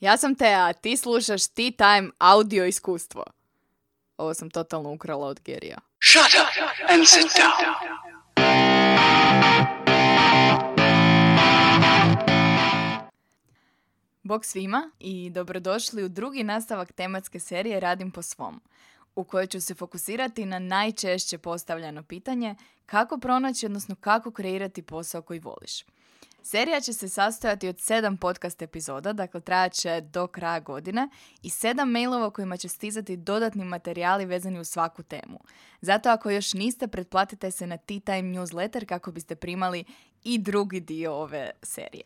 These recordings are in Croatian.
Ja sam Tea, a ti slušaš Tea Time audio iskustvo. Ovo sam totalno ukrala od Gerija. Shut up and sit down. Bog svima i dobrodošli u drugi nastavak tematske serije Radim po svom, u kojoj ću se fokusirati na najčešće postavljeno pitanje kako pronaći, odnosno kako kreirati posao koji voliš. Serija će se sastojati od sedam podcast epizoda, dakle trajat će do kraja godine i sedam mailova kojima će stizati dodatni materijali vezani u svaku temu. Zato ako još niste, pretplatite se na Tea Time newsletter kako biste primali i drugi dio ove serije.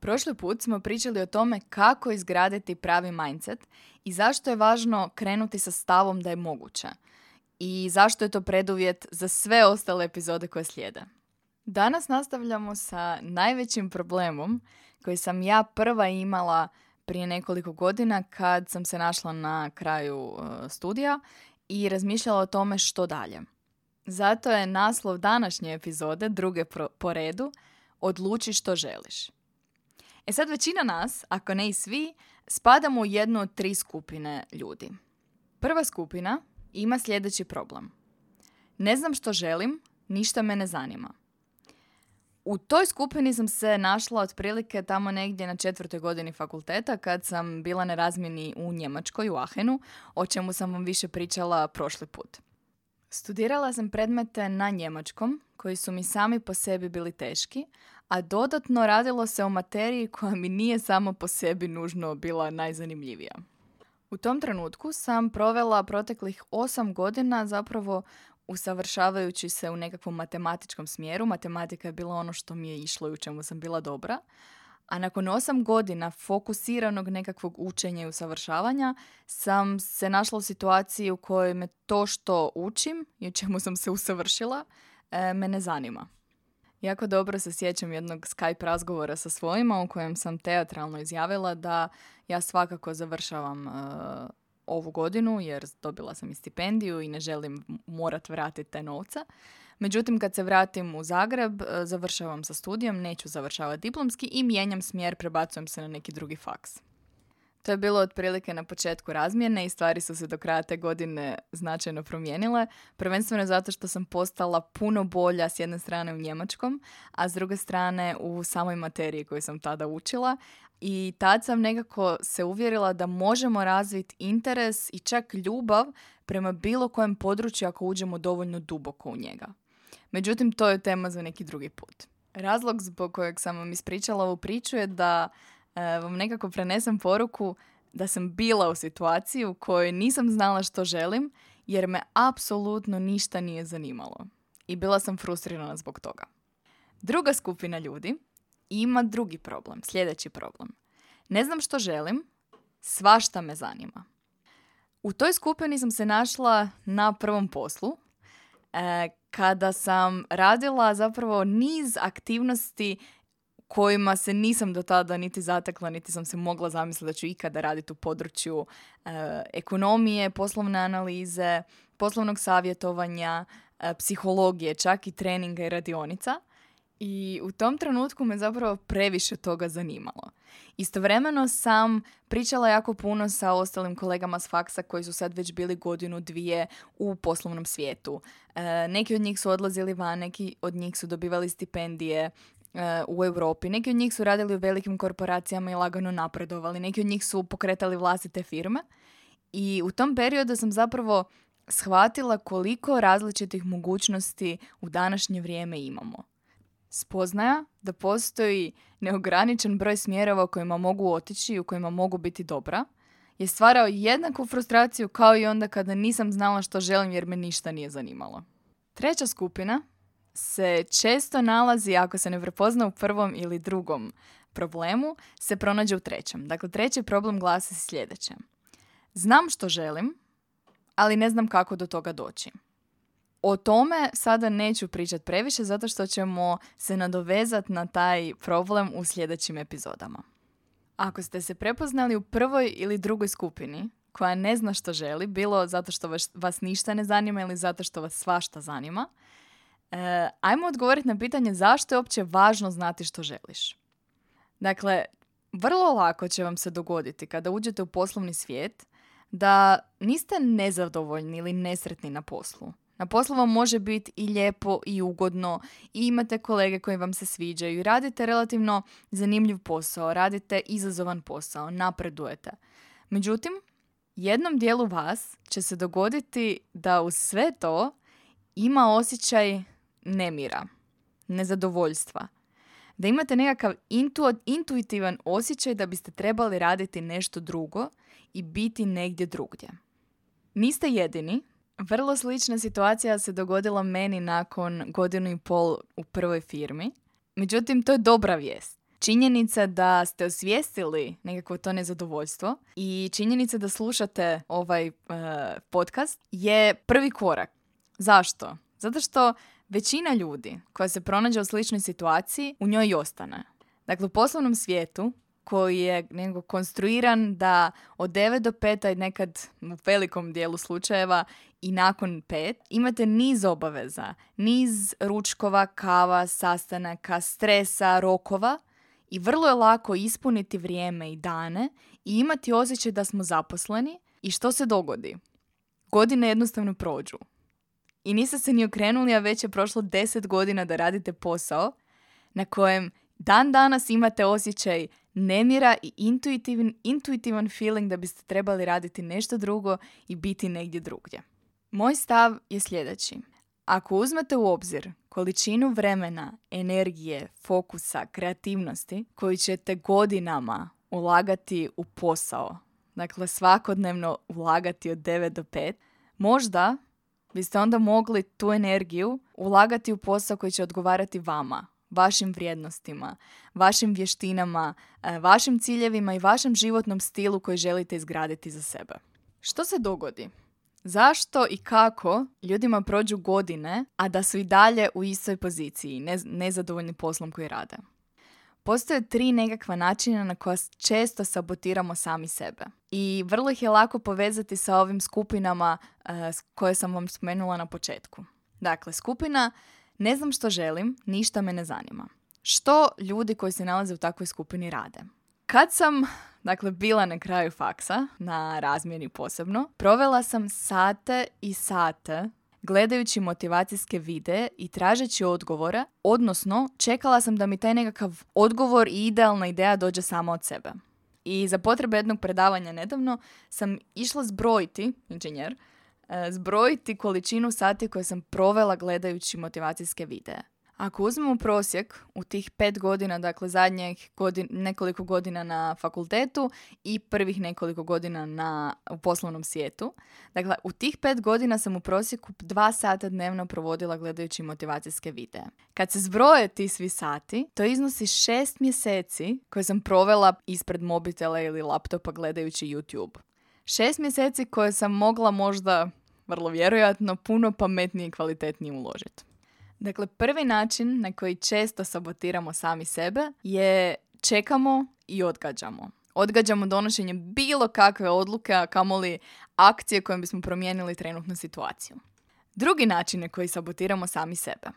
Prošli put smo pričali o tome kako izgraditi pravi mindset i zašto je važno krenuti sa stavom da je moguće i zašto je to preduvjet za sve ostale epizode koje slijede. Danas nastavljamo sa najvećim problemom koji sam ja prva imala prije nekoliko godina kad sam se našla na kraju e, studija i razmišljala o tome što dalje. Zato je naslov današnje epizode, druge po redu, Odluči što želiš. E sad većina nas, ako ne i svi, spadamo u jednu od tri skupine ljudi. Prva skupina ima sljedeći problem. Ne znam što želim, ništa me ne zanima. U toj skupini sam se našla otprilike tamo negdje na četvrtoj godini fakulteta kad sam bila na razmjeni u Njemačkoj, u Ahenu, o čemu sam vam više pričala prošli put. Studirala sam predmete na njemačkom, koji su mi sami po sebi bili teški, a dodatno radilo se o materiji koja mi nije samo po sebi nužno bila najzanimljivija. U tom trenutku sam provela proteklih osam godina zapravo usavršavajući se u nekakvom matematičkom smjeru. Matematika je bila ono što mi je išlo i u čemu sam bila dobra. A nakon osam godina fokusiranog nekakvog učenja i usavršavanja sam se našla u situaciji u kojoj me to što učim i u čemu sam se usavršila e, me ne zanima. Jako dobro se sjećam jednog Skype razgovora sa svojima u kojem sam teatralno izjavila da ja svakako završavam e, ovu godinu jer dobila sam i stipendiju i ne želim morat vratiti te novce. Međutim, kad se vratim u Zagreb, e, završavam sa studijom, neću završavati diplomski i mijenjam smjer, prebacujem se na neki drugi faks. To je bilo otprilike na početku razmjene i stvari su se do kraja te godine značajno promijenile. Prvenstveno zato što sam postala puno bolja s jedne strane u njemačkom, a s druge strane u samoj materiji koju sam tada učila. I tad sam nekako se uvjerila da možemo razviti interes i čak ljubav prema bilo kojem području ako uđemo dovoljno duboko u njega. Međutim, to je tema za neki drugi put. Razlog zbog kojeg sam vam ispričala ovu priču je da vam nekako prenesem poruku da sam bila u situaciji u kojoj nisam znala što želim jer me apsolutno ništa nije zanimalo. I bila sam frustrirana zbog toga. Druga skupina ljudi ima drugi problem, sljedeći problem. Ne znam što želim, svašta me zanima. U toj skupini sam se našla na prvom poslu, e, kada sam radila zapravo niz aktivnosti kojima se nisam do tada niti zatekla, niti sam se mogla zamisliti da ću ikada raditi u području e, ekonomije, poslovne analize, poslovnog savjetovanja, e, psihologije, čak i treninga i radionica. I u tom trenutku me zapravo previše toga zanimalo. Istovremeno sam pričala jako puno sa ostalim kolegama s faksa koji su sad već bili godinu, dvije u poslovnom svijetu. E, neki od njih su odlazili van, neki od njih su dobivali stipendije, u Europi. Neki od njih su radili u velikim korporacijama i lagano napredovali. Neki od njih su pokretali vlastite firme. I u tom periodu sam zapravo shvatila koliko različitih mogućnosti u današnje vrijeme imamo. Spoznaja da postoji neograničen broj smjerova kojima mogu otići i u kojima mogu biti dobra je stvarao jednaku frustraciju kao i onda kada nisam znala što želim jer me ništa nije zanimalo. Treća skupina se često nalazi, ako se ne prepozna u prvom ili drugom problemu, se pronađe u trećem. Dakle, treći problem glasi sljedeće. Znam što želim, ali ne znam kako do toga doći. O tome sada neću pričati previše zato što ćemo se nadovezati na taj problem u sljedećim epizodama. Ako ste se prepoznali u prvoj ili drugoj skupini koja ne zna što želi, bilo zato što vas, vas ništa ne zanima ili zato što vas svašta zanima, E, ajmo odgovoriti na pitanje zašto je uopće važno znati što želiš. Dakle, vrlo lako će vam se dogoditi kada uđete u poslovni svijet da niste nezadovoljni ili nesretni na poslu. Na poslu vam može biti i lijepo i ugodno i imate kolege koji vam se sviđaju i radite relativno zanimljiv posao, radite izazovan posao, napredujete. Međutim, jednom dijelu vas će se dogoditi da uz sve to ima osjećaj nemira, nezadovoljstva. Da imate nekakav intuitivan osjećaj da biste trebali raditi nešto drugo i biti negdje drugdje. Niste jedini. Vrlo slična situacija se dogodila meni nakon godinu i pol u prvoj firmi. Međutim, to je dobra vijest. Činjenica da ste osvijestili nekako to nezadovoljstvo i činjenica da slušate ovaj uh, podcast je prvi korak. Zašto? Zato što većina ljudi koja se pronađe u sličnoj situaciji u njoj ostane. Dakle, u poslovnom svijetu koji je nego konstruiran da od 9 do 5, a nekad u velikom dijelu slučajeva i nakon 5, imate niz obaveza, niz ručkova, kava, sastanaka, stresa, rokova i vrlo je lako ispuniti vrijeme i dane i imati osjećaj da smo zaposleni i što se dogodi? Godine jednostavno prođu. I niste se ni okrenuli, a već je prošlo 10 godina da radite posao na kojem dan danas imate osjećaj nemira i intuitivan, intuitivan feeling da biste trebali raditi nešto drugo i biti negdje drugdje. Moj stav je sljedeći. Ako uzmete u obzir količinu vremena, energije, fokusa, kreativnosti koju ćete godinama ulagati u posao, dakle svakodnevno ulagati od 9 do 5, možda biste onda mogli tu energiju ulagati u posao koji će odgovarati vama, vašim vrijednostima, vašim vještinama, e, vašim ciljevima i vašem životnom stilu koji želite izgraditi za sebe. Što se dogodi? Zašto i kako ljudima prođu godine, a da su i dalje u istoj poziciji, nezadovoljni poslom koji rade? Postoje tri nekakva načina na koja često sabotiramo sami sebe. I vrlo ih je lako povezati sa ovim skupinama uh, koje sam vam spomenula na početku. Dakle, skupina ne znam što želim, ništa me ne zanima. Što ljudi koji se nalaze u takvoj skupini rade? Kad sam, dakle, bila na kraju faksa, na razmjeni posebno, provela sam sate i sate gledajući motivacijske videe i tražeći odgovore, odnosno čekala sam da mi taj nekakav odgovor i idealna ideja dođe sama od sebe. I za potrebe jednog predavanja nedavno sam išla zbrojiti, inženjer, E, zbrojiti količinu sati koje sam provela gledajući motivacijske videe. Ako uzmemo prosjek u tih pet godina, dakle zadnjih godin, nekoliko godina na fakultetu i prvih nekoliko godina na, u poslovnom svijetu, dakle u tih pet godina sam u prosjeku dva sata dnevno provodila gledajući motivacijske videe. Kad se zbroje ti svi sati, to iznosi šest mjeseci koje sam provela ispred mobitela ili laptopa gledajući YouTube. Šest mjeseci koje sam mogla možda vrlo vjerojatno puno pametnije i kvalitetnije uložiti. Dakle, prvi način na koji često sabotiramo sami sebe je čekamo i odgađamo. Odgađamo donošenje bilo kakve odluke, a kamoli akcije kojim bismo promijenili trenutnu situaciju. Drugi način na koji sabotiramo sami sebe.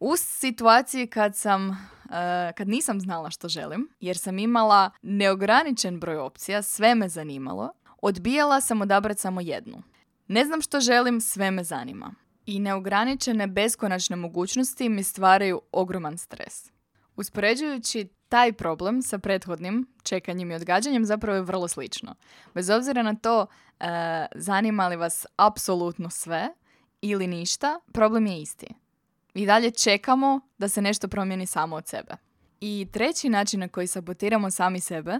U situaciji kad sam, eh, kad nisam znala što želim, jer sam imala neograničen broj opcija, sve me zanimalo, odbijala sam odabrati samo jednu. Ne znam što želim, sve me zanima. I neograničene beskonačne mogućnosti mi stvaraju ogroman stres. Uspoređujući taj problem sa prethodnim čekanjem i odgađanjem zapravo je vrlo slično. Bez obzira na to e, zanima li vas apsolutno sve ili ništa, problem je isti. I dalje čekamo da se nešto promijeni samo od sebe. I treći način na koji sabotiramo sami sebe,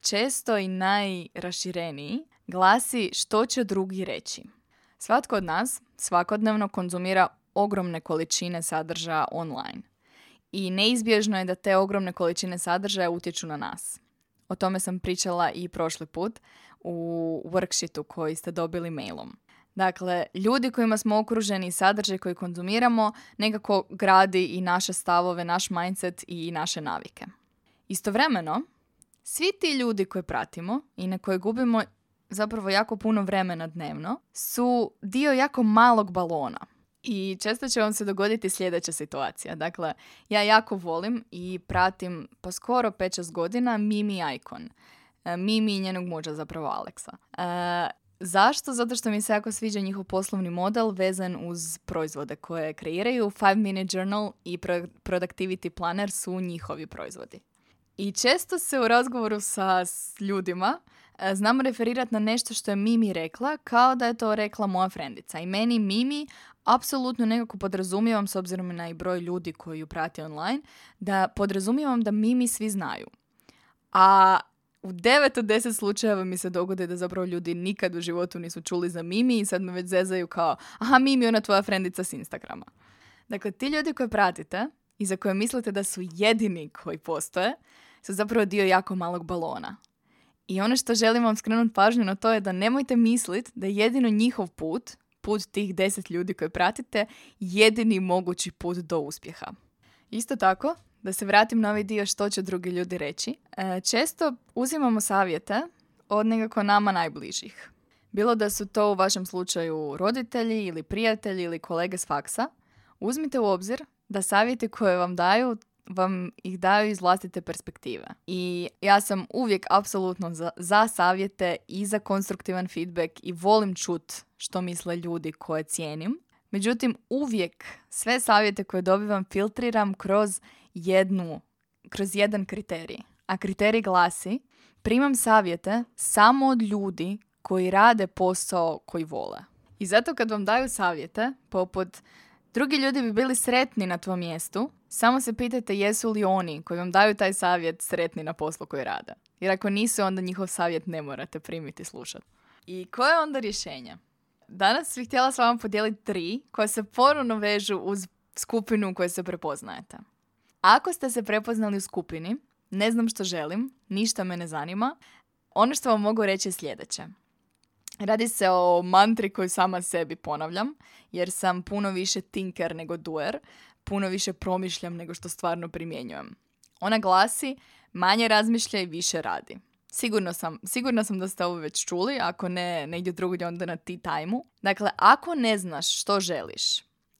često i najrašireniji, glasi što će drugi reći. Svatko od nas svakodnevno konzumira ogromne količine sadržaja online. I neizbježno je da te ogromne količine sadržaja utječu na nas. O tome sam pričala i prošli put u worksheetu koji ste dobili mailom. Dakle, ljudi kojima smo okruženi i sadržaj koji konzumiramo nekako gradi i naše stavove, naš mindset i naše navike. Istovremeno, svi ti ljudi koje pratimo i na koje gubimo zapravo jako puno vremena dnevno, su dio jako malog balona. I često će vam se dogoditi sljedeća situacija. Dakle, ja jako volim i pratim pa skoro 5-6 godina Mimi Icon. E, Mimi i njenog muđa, zapravo Aleksa. E, zašto? Zato što mi se jako sviđa njihov poslovni model vezan uz proizvode koje kreiraju. Five Minute Journal i Productivity Planner su njihovi proizvodi. I često se u razgovoru sa ljudima e, znam referirati na nešto što je Mimi rekla kao da je to rekla moja frendica. I meni Mimi apsolutno nekako podrazumijevam, s obzirom na i broj ljudi koji ju prati online, da podrazumijevam da Mimi svi znaju. A u 9 od 10 slučajeva mi se dogode da zapravo ljudi nikad u životu nisu čuli za Mimi i sad me već zezaju kao aha Mimi ona tvoja frendica s Instagrama. Dakle, ti ljudi koje pratite i za koje mislite da su jedini koji postoje, su zapravo dio jako malog balona. I ono što želim vam skrenuti pažnju na to je da nemojte misliti da je jedino njihov put, put tih deset ljudi koje pratite, jedini mogući put do uspjeha. Isto tako, da se vratim na ovaj dio što će drugi ljudi reći, e, često uzimamo savjete od nekako nama najbližih. Bilo da su to u vašem slučaju roditelji ili prijatelji ili kolege s faksa, uzmite u obzir da savjeti koje vam daju vam ih daju iz vlastite perspektive. I ja sam uvijek apsolutno za, za savjete i za konstruktivan feedback i volim čut što misle ljudi koje cijenim. Međutim, uvijek sve savjete koje dobivam filtriram kroz jednu, kroz jedan kriterij. A kriterij glasi, primam savjete samo od ljudi koji rade posao koji vole. I zato kad vam daju savjete, poput drugi ljudi bi bili sretni na tvom mjestu, samo se pitajte jesu li oni koji vam daju taj savjet sretni na poslu koji rade. Jer ako nisu, onda njihov savjet ne morate primiti i slušati. I koje je onda rješenje? Danas bih htjela s vama podijeliti tri koje se ponovno vežu uz skupinu u se prepoznajete. Ako ste se prepoznali u skupini, ne znam što želim, ništa me ne zanima, ono što vam mogu reći je sljedeće. Radi se o mantri koju sama sebi ponavljam, jer sam puno više tinker nego doer, puno više promišljam nego što stvarno primjenjujem. Ona glasi, manje razmišljaj, više radi. Sigurno sam, sigurno sam da ste ovo već čuli, ako ne negdje drugdje onda na tea time Dakle, ako ne znaš što želiš,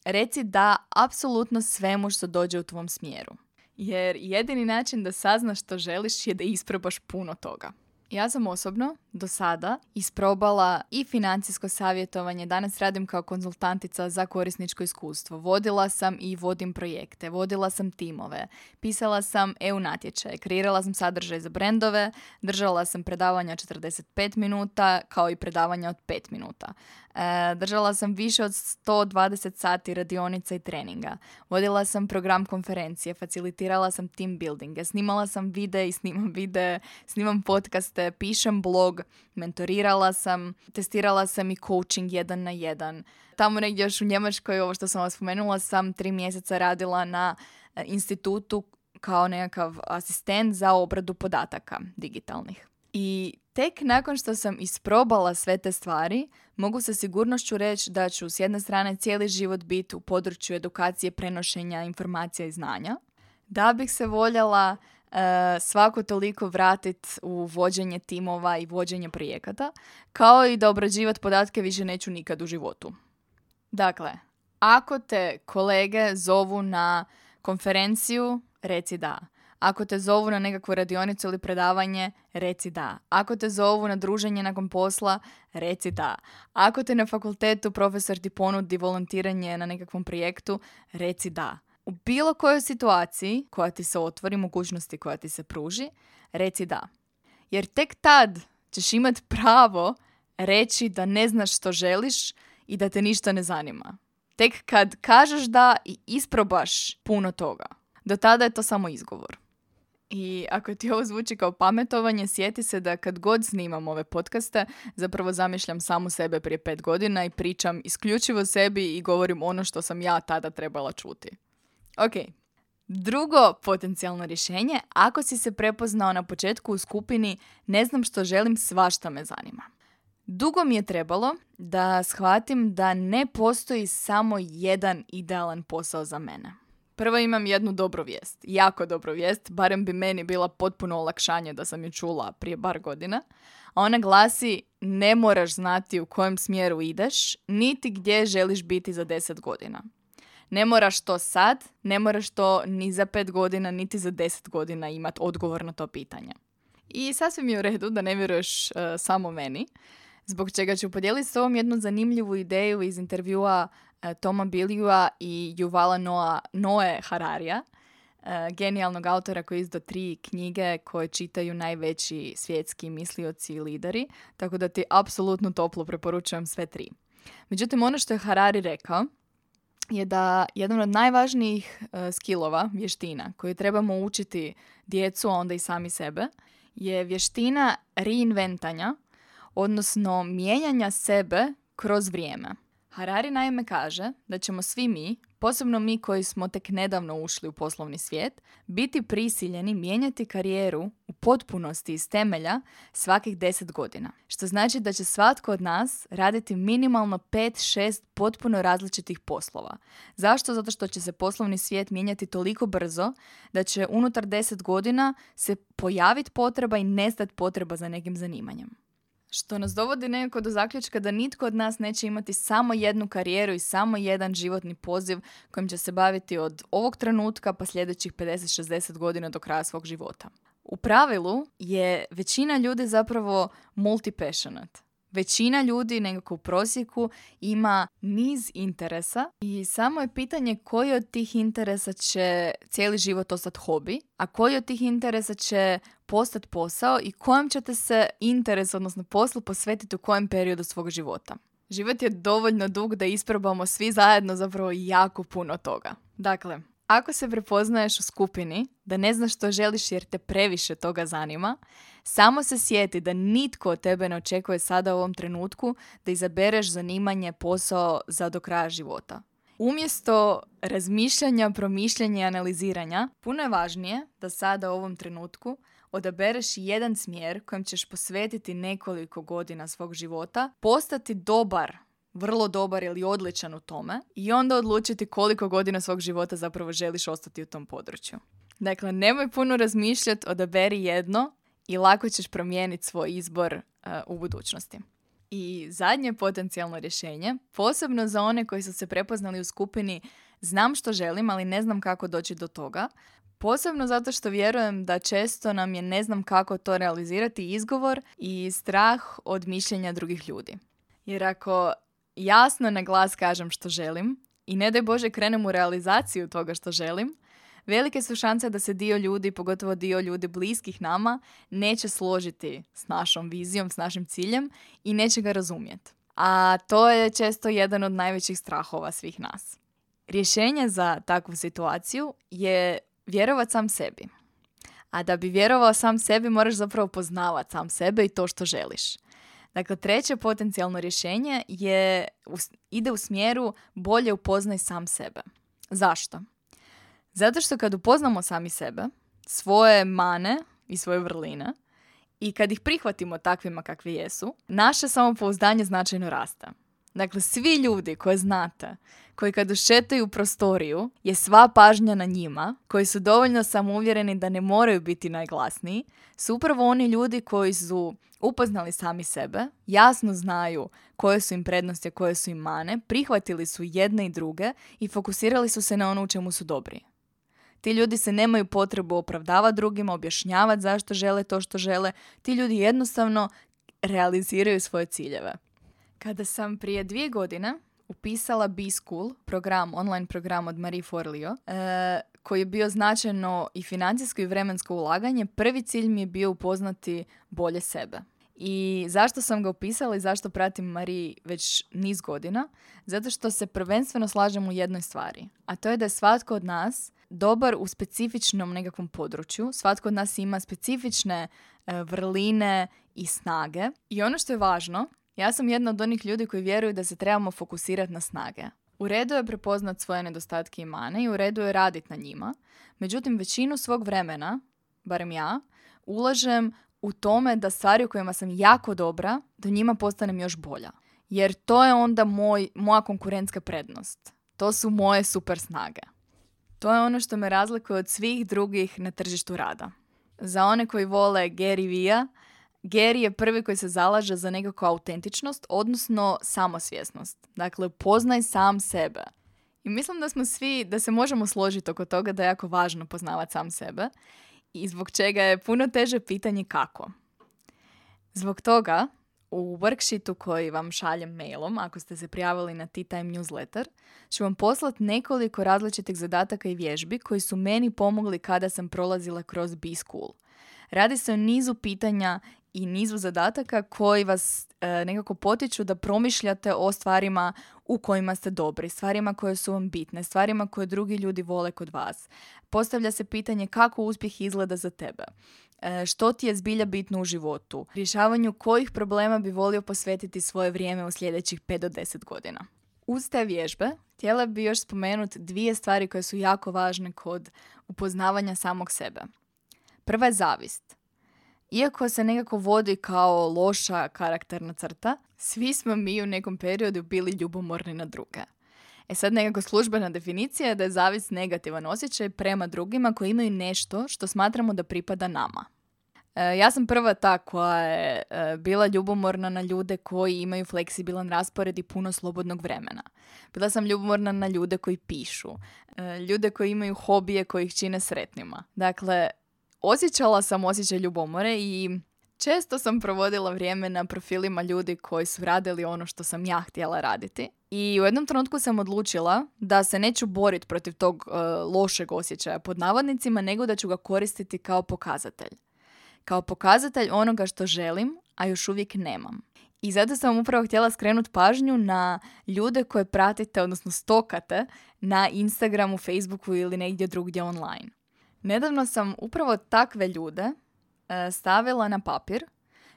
reci da apsolutno svemu što dođe u tvom smjeru. Jer jedini način da saznaš što želiš je da isprobaš puno toga. Ja sam osobno do sada isprobala i financijsko savjetovanje. Danas radim kao konzultantica za korisničko iskustvo. Vodila sam i vodim projekte, vodila sam timove, pisala sam EU natječaje, kreirala sam sadržaj za brendove, držala sam predavanja 45 minuta kao i predavanja od 5 minuta. E, držala sam više od 120 sati radionica i treninga. Vodila sam program konferencije, facilitirala sam team buildinge, snimala sam vide i snimam vide, snimam podcaste, pišem blog, mentorirala sam, testirala sam i coaching jedan na jedan. Tamo negdje još u Njemačkoj, ovo što sam vas spomenula, sam tri mjeseca radila na e, institutu kao nekakav asistent za obradu podataka digitalnih. I tek nakon što sam isprobala sve te stvari, mogu sa sigurnošću reći da ću s jedne strane cijeli život biti u području edukacije prenošenja informacija i znanja, da bih se voljela uh, svako toliko vratiti u vođenje timova i vođenje projekata, kao i da obrađivati podatke više neću nikad u životu. Dakle, ako te kolege zovu na konferenciju, reci da. Ako te zovu na nekakvu radionicu ili predavanje, reci da. Ako te zovu na druženje nakon posla, reci da. Ako te na fakultetu profesor ti ponudi volontiranje na nekakvom projektu, reci da. U bilo kojoj situaciji koja ti se otvori, mogućnosti koja ti se pruži, reci da. Jer tek tad ćeš imati pravo reći da ne znaš što želiš i da te ništa ne zanima. Tek kad kažeš da i isprobaš puno toga. Do tada je to samo izgovor. I ako ti ovo zvuči kao pametovanje, sjeti se da kad god snimam ove podcaste, zapravo zamišljam samu sebe prije pet godina i pričam isključivo sebi i govorim ono što sam ja tada trebala čuti. Ok, Drugo potencijalno rješenje, ako si se prepoznao na početku u skupini ne znam što želim, svašta me zanima. Dugo mi je trebalo da shvatim da ne postoji samo jedan idealan posao za mene. Prvo imam jednu dobru vijest, jako dobru vijest, barem bi meni bila potpuno olakšanje da sam ju čula prije bar godina. A ona glasi, ne moraš znati u kojem smjeru ideš, niti gdje želiš biti za deset godina. Ne moraš to sad, ne moraš to ni za pet godina, niti za deset godina imati odgovor na to pitanje. I sasvim je u redu da ne vjeruješ uh, samo meni, zbog čega ću podijeliti s ovom jednu zanimljivu ideju iz intervjua uh, Toma Bilijua i Juvala Noa, Noe Hararija, uh, genijalnog autora koji je izdao tri knjige koje čitaju najveći svjetski mislioci i lideri, tako da ti apsolutno toplo preporučujem sve tri. Međutim, ono što je Harari rekao je da jedan od najvažnijih uh, skillova, vještina, koju trebamo učiti djecu, a onda i sami sebe, je vještina reinventanja, odnosno mijenjanja sebe kroz vrijeme. Harari naime kaže da ćemo svi mi, posebno mi koji smo tek nedavno ušli u poslovni svijet, biti prisiljeni mijenjati karijeru potpunosti iz temelja svakih 10 godina. Što znači da će svatko od nas raditi minimalno 5-6 potpuno različitih poslova. Zašto? Zato što će se poslovni svijet mijenjati toliko brzo da će unutar 10 godina se pojaviti potreba i nestati potreba za nekim zanimanjem. Što nas dovodi nekako do zaključka da nitko od nas neće imati samo jednu karijeru i samo jedan životni poziv kojim će se baviti od ovog trenutka pa sljedećih 50-60 godina do kraja svog života. U pravilu je većina ljudi zapravo multi-passionate. Većina ljudi nekako u prosjeku ima niz interesa i samo je pitanje koji od tih interesa će cijeli život ostati hobi, a koji od tih interesa će postati posao i kojem ćete se interes, odnosno poslu, posvetiti u kojem periodu svog života. Život je dovoljno dug da isprobamo svi zajedno zapravo jako puno toga. Dakle, ako se prepoznaješ u skupini, da ne znaš što želiš jer te previše toga zanima, samo se sjeti da nitko od tebe ne očekuje sada u ovom trenutku da izabereš zanimanje, posao za do kraja života. Umjesto razmišljanja, promišljanja i analiziranja, puno je važnije da sada u ovom trenutku odabereš jedan smjer kojem ćeš posvetiti nekoliko godina svog života, postati dobar vrlo dobar ili odličan u tome i onda odlučiti koliko godina svog života zapravo želiš ostati u tom području. Dakle, nemoj puno razmišljati, odaberi jedno i lako ćeš promijeniti svoj izbor uh, u budućnosti. I zadnje potencijalno rješenje, posebno za one koji su se prepoznali u skupini znam što želim, ali ne znam kako doći do toga, Posebno zato što vjerujem da često nam je ne znam kako to realizirati izgovor i strah od mišljenja drugih ljudi. Jer ako jasno na glas kažem što želim i ne daj Bože krenem u realizaciju toga što želim, velike su šanse da se dio ljudi, pogotovo dio ljudi bliskih nama, neće složiti s našom vizijom, s našim ciljem i neće ga razumjeti. A to je često jedan od najvećih strahova svih nas. Rješenje za takvu situaciju je vjerovat sam sebi. A da bi vjerovao sam sebi moraš zapravo poznavati sam sebe i to što želiš. Dakle, treće potencijalno rješenje je, ide u smjeru bolje upoznaj sam sebe. Zašto? Zato što kad upoznamo sami sebe, svoje mane i svoje vrline, i kad ih prihvatimo takvima kakvi jesu, naše samopouzdanje značajno raste. Dakle, svi ljudi koje znate, koji kad ušetaju u prostoriju, je sva pažnja na njima, koji su dovoljno samouvjereni da ne moraju biti najglasniji, su upravo oni ljudi koji su upoznali sami sebe, jasno znaju koje su im prednosti, koje su im mane, prihvatili su jedne i druge i fokusirali su se na ono u čemu su dobri. Ti ljudi se nemaju potrebu opravdavati drugima, objašnjavati zašto žele to što žele. Ti ljudi jednostavno realiziraju svoje ciljeve. Kada sam prije dvije godine upisala B-School, program, online program od Marie Forleo, e, koji je bio značajno i financijsko i vremensko ulaganje, prvi cilj mi je bio upoznati bolje sebe. I zašto sam ga upisala i zašto pratim Marie već niz godina? Zato što se prvenstveno slažem u jednoj stvari, a to je da je svatko od nas dobar u specifičnom nekakvom području. Svatko od nas ima specifične e, vrline i snage. I ono što je važno ja sam jedna od onih ljudi koji vjeruju da se trebamo fokusirati na snage. U redu je prepoznat svoje nedostatke i mane i u redu je raditi na njima. Međutim, većinu svog vremena, barem ja, ulažem u tome da stvari u kojima sam jako dobra, da njima postanem još bolja. Jer to je onda moj, moja konkurentska prednost. To su moje super snage. To je ono što me razlikuje od svih drugih na tržištu rada. Za one koji vole Gary Vee, Gary je prvi koji se zalaže za nekakvu autentičnost, odnosno samosvjesnost. Dakle, poznaj sam sebe. I mislim da smo svi, da se možemo složiti oko toga da je jako važno poznavati sam sebe i zbog čega je puno teže pitanje kako. Zbog toga, u worksheetu koji vam šaljem mailom, ako ste se prijavili na Tea Time newsletter, ću vam poslati nekoliko različitih zadataka i vježbi koji su meni pomogli kada sam prolazila kroz B-School. Radi se o nizu pitanja i nizu zadataka koji vas e, nekako potiču da promišljate o stvarima u kojima ste dobri, stvarima koje su vam bitne, stvarima koje drugi ljudi vole kod vas. Postavlja se pitanje kako uspjeh izgleda za tebe. E, što ti je zbilja bitno u životu? Rješavanju kojih problema bi volio posvetiti svoje vrijeme u sljedećih 5 do 10 godina? Uz te vježbe htjela bi još spomenuti dvije stvari koje su jako važne kod upoznavanja samog sebe. Prva je zavist. Iako se nekako vodi kao loša karakterna crta, svi smo mi u nekom periodu bili ljubomorni na druge. E sad nekako službena definicija je da je zavist negativan osjećaj prema drugima koji imaju nešto što smatramo da pripada nama. E, ja sam prva ta koja je e, bila ljubomorna na ljude koji imaju fleksibilan raspored i puno slobodnog vremena. Bila sam ljubomorna na ljude koji pišu, e, ljude koji imaju hobije koji ih čine sretnima. Dakle, osjećala sam osjećaj ljubomore i često sam provodila vrijeme na profilima ljudi koji su radili ono što sam ja htjela raditi. I u jednom trenutku sam odlučila da se neću boriti protiv tog uh, lošeg osjećaja pod navodnicima, nego da ću ga koristiti kao pokazatelj. Kao pokazatelj onoga što želim, a još uvijek nemam. I zato sam upravo htjela skrenuti pažnju na ljude koje pratite, odnosno stokate na Instagramu, Facebooku ili negdje drugdje online. Nedavno sam upravo takve ljude uh, stavila na papir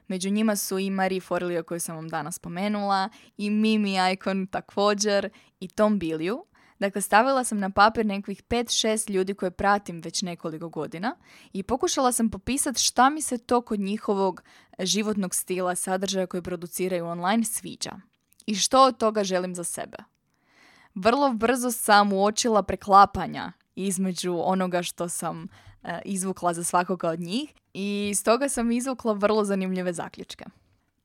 Među njima su i Marie Forleo koju sam vam danas spomenula, i Mimi Icon također, i Tom Bilju. Dakle, stavila sam na papir nekih 5-6 ljudi koje pratim već nekoliko godina i pokušala sam popisati šta mi se to kod njihovog životnog stila, sadržaja koji produciraju online sviđa. I što od toga želim za sebe. Vrlo brzo sam uočila preklapanja između onoga što sam e, izvukla za svakoga od njih i stoga sam izvukla vrlo zanimljive zaključke.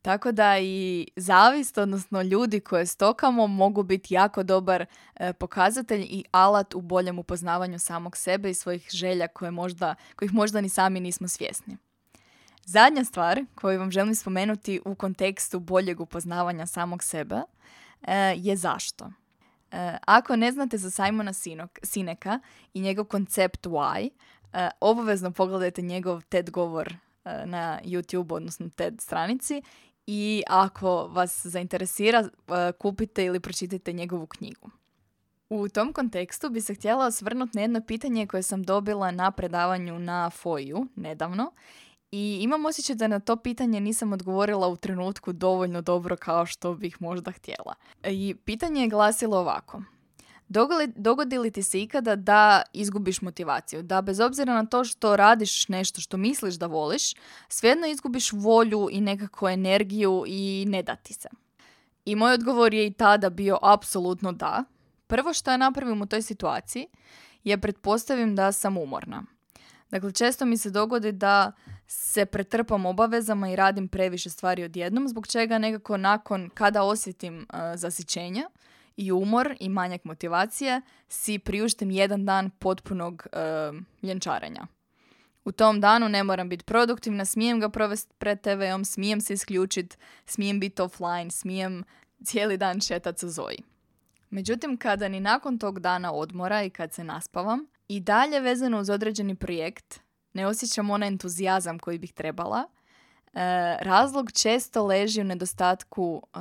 Tako da i zavist, odnosno ljudi koje stokamo, mogu biti jako dobar e, pokazatelj i alat u boljem upoznavanju samog sebe i svojih želja koje možda, kojih možda ni sami nismo svjesni. Zadnja stvar koju vam želim spomenuti u kontekstu boljeg upoznavanja samog sebe e, je zašto. E, ako ne znate za Simona Sineka i njegov koncept why, e, obavezno pogledajte njegov TED govor e, na YouTube, odnosno TED stranici i ako vas zainteresira, kupite ili pročitajte njegovu knjigu. U tom kontekstu bi se htjela osvrnuti na jedno pitanje koje sam dobila na predavanju na FOIU nedavno i imam osjećaj da na to pitanje nisam odgovorila u trenutku dovoljno dobro kao što bih možda htjela. I pitanje je glasilo ovako. Dogodi li ti se ikada da izgubiš motivaciju? Da bez obzira na to što radiš nešto što misliš da voliš, svejedno izgubiš volju i nekako energiju i ne da ti se. I moj odgovor je i tada bio apsolutno da. Prvo što ja napravim u toj situaciji je pretpostavim da sam umorna. Dakle, često mi se dogodi da se pretrpam obavezama i radim previše stvari odjednom, zbog čega nekako nakon kada osjetim uh, zasićenje i umor i manjak motivacije, si priuštim jedan dan potpunog uh, ljenčarenja. U tom danu ne moram biti produktivna, smijem ga provesti pred TV-om, smijem se isključiti, smijem biti offline, smijem cijeli dan šetati sa Zoji. Međutim, kada ni nakon tog dana odmora i kad se naspavam, i dalje vezano uz određeni projekt, ne osjećam onaj entuzijazam koji bih trebala, e, razlog često leži u nedostatku e,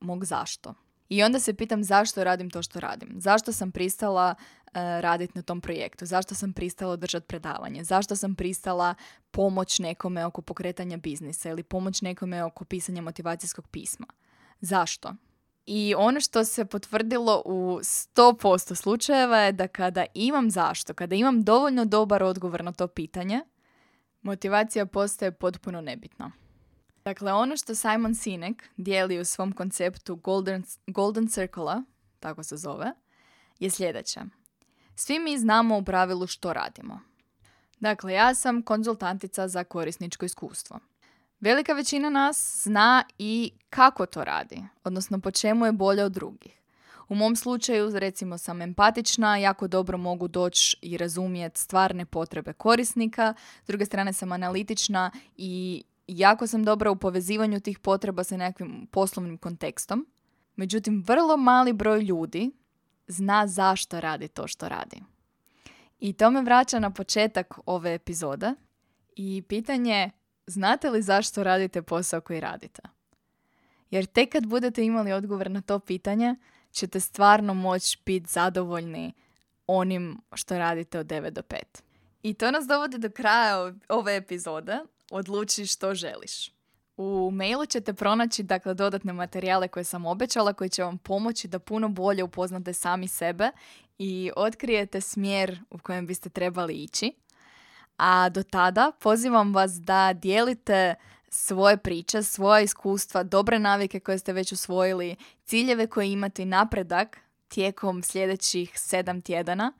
mog zašto. I onda se pitam zašto radim to što radim. Zašto sam pristala uh, raditi na tom projektu? Zašto sam pristala držati predavanje? Zašto sam pristala pomoć nekome oko pokretanja biznisa ili pomoć nekome oko pisanja motivacijskog pisma? Zašto? I ono što se potvrdilo u 100% slučajeva je da kada imam zašto, kada imam dovoljno dobar odgovor na to pitanje, motivacija postaje potpuno nebitna. Dakle, ono što Simon Sinek dijeli u svom konceptu Golden, Golden Circle, tako se zove, je sljedeće. Svi mi znamo u pravilu što radimo. Dakle, ja sam konzultantica za korisničko iskustvo. Velika većina nas zna i kako to radi, odnosno po čemu je bolje od drugih. U mom slučaju, recimo, sam empatična, jako dobro mogu doći i razumjeti stvarne potrebe korisnika, s druge strane sam analitična i jako sam dobra u povezivanju tih potreba sa nekakvim poslovnim kontekstom. Međutim, vrlo mali broj ljudi zna zašto radi to što radi. I to me vraća na početak ove epizode i pitanje znate li zašto radite posao koji radite? Jer tek kad budete imali odgovor na to pitanje, ćete stvarno moći biti zadovoljni onim što radite od 9 do 5. I to nas dovodi do kraja ove epizode. Odluči što želiš. U mailu ćete pronaći dakle, dodatne materijale koje sam obećala koji će vam pomoći da puno bolje upoznate sami sebe i otkrijete smjer u kojem biste trebali ići. A do tada pozivam vas da dijelite svoje priče, svoja iskustva, dobre navike koje ste već usvojili, ciljeve koje imate i napredak tijekom sljedećih sedam tjedana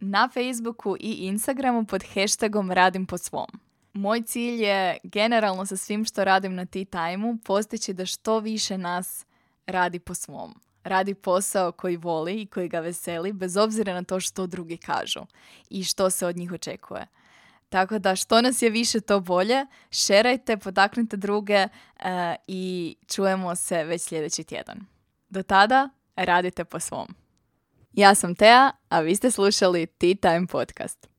na Facebooku i Instagramu pod hashtagom Radim po svom. Moj cilj je generalno sa svim što radim na Tea Time-u postići da što više nas radi po svom. Radi posao koji voli i koji ga veseli bez obzira na to što drugi kažu i što se od njih očekuje. Tako da što nas je više to bolje, šerajte, potaknite druge eh, i čujemo se već sljedeći tjedan. Do tada radite po svom. Ja sam Tea, a vi ste slušali Tea Time podcast.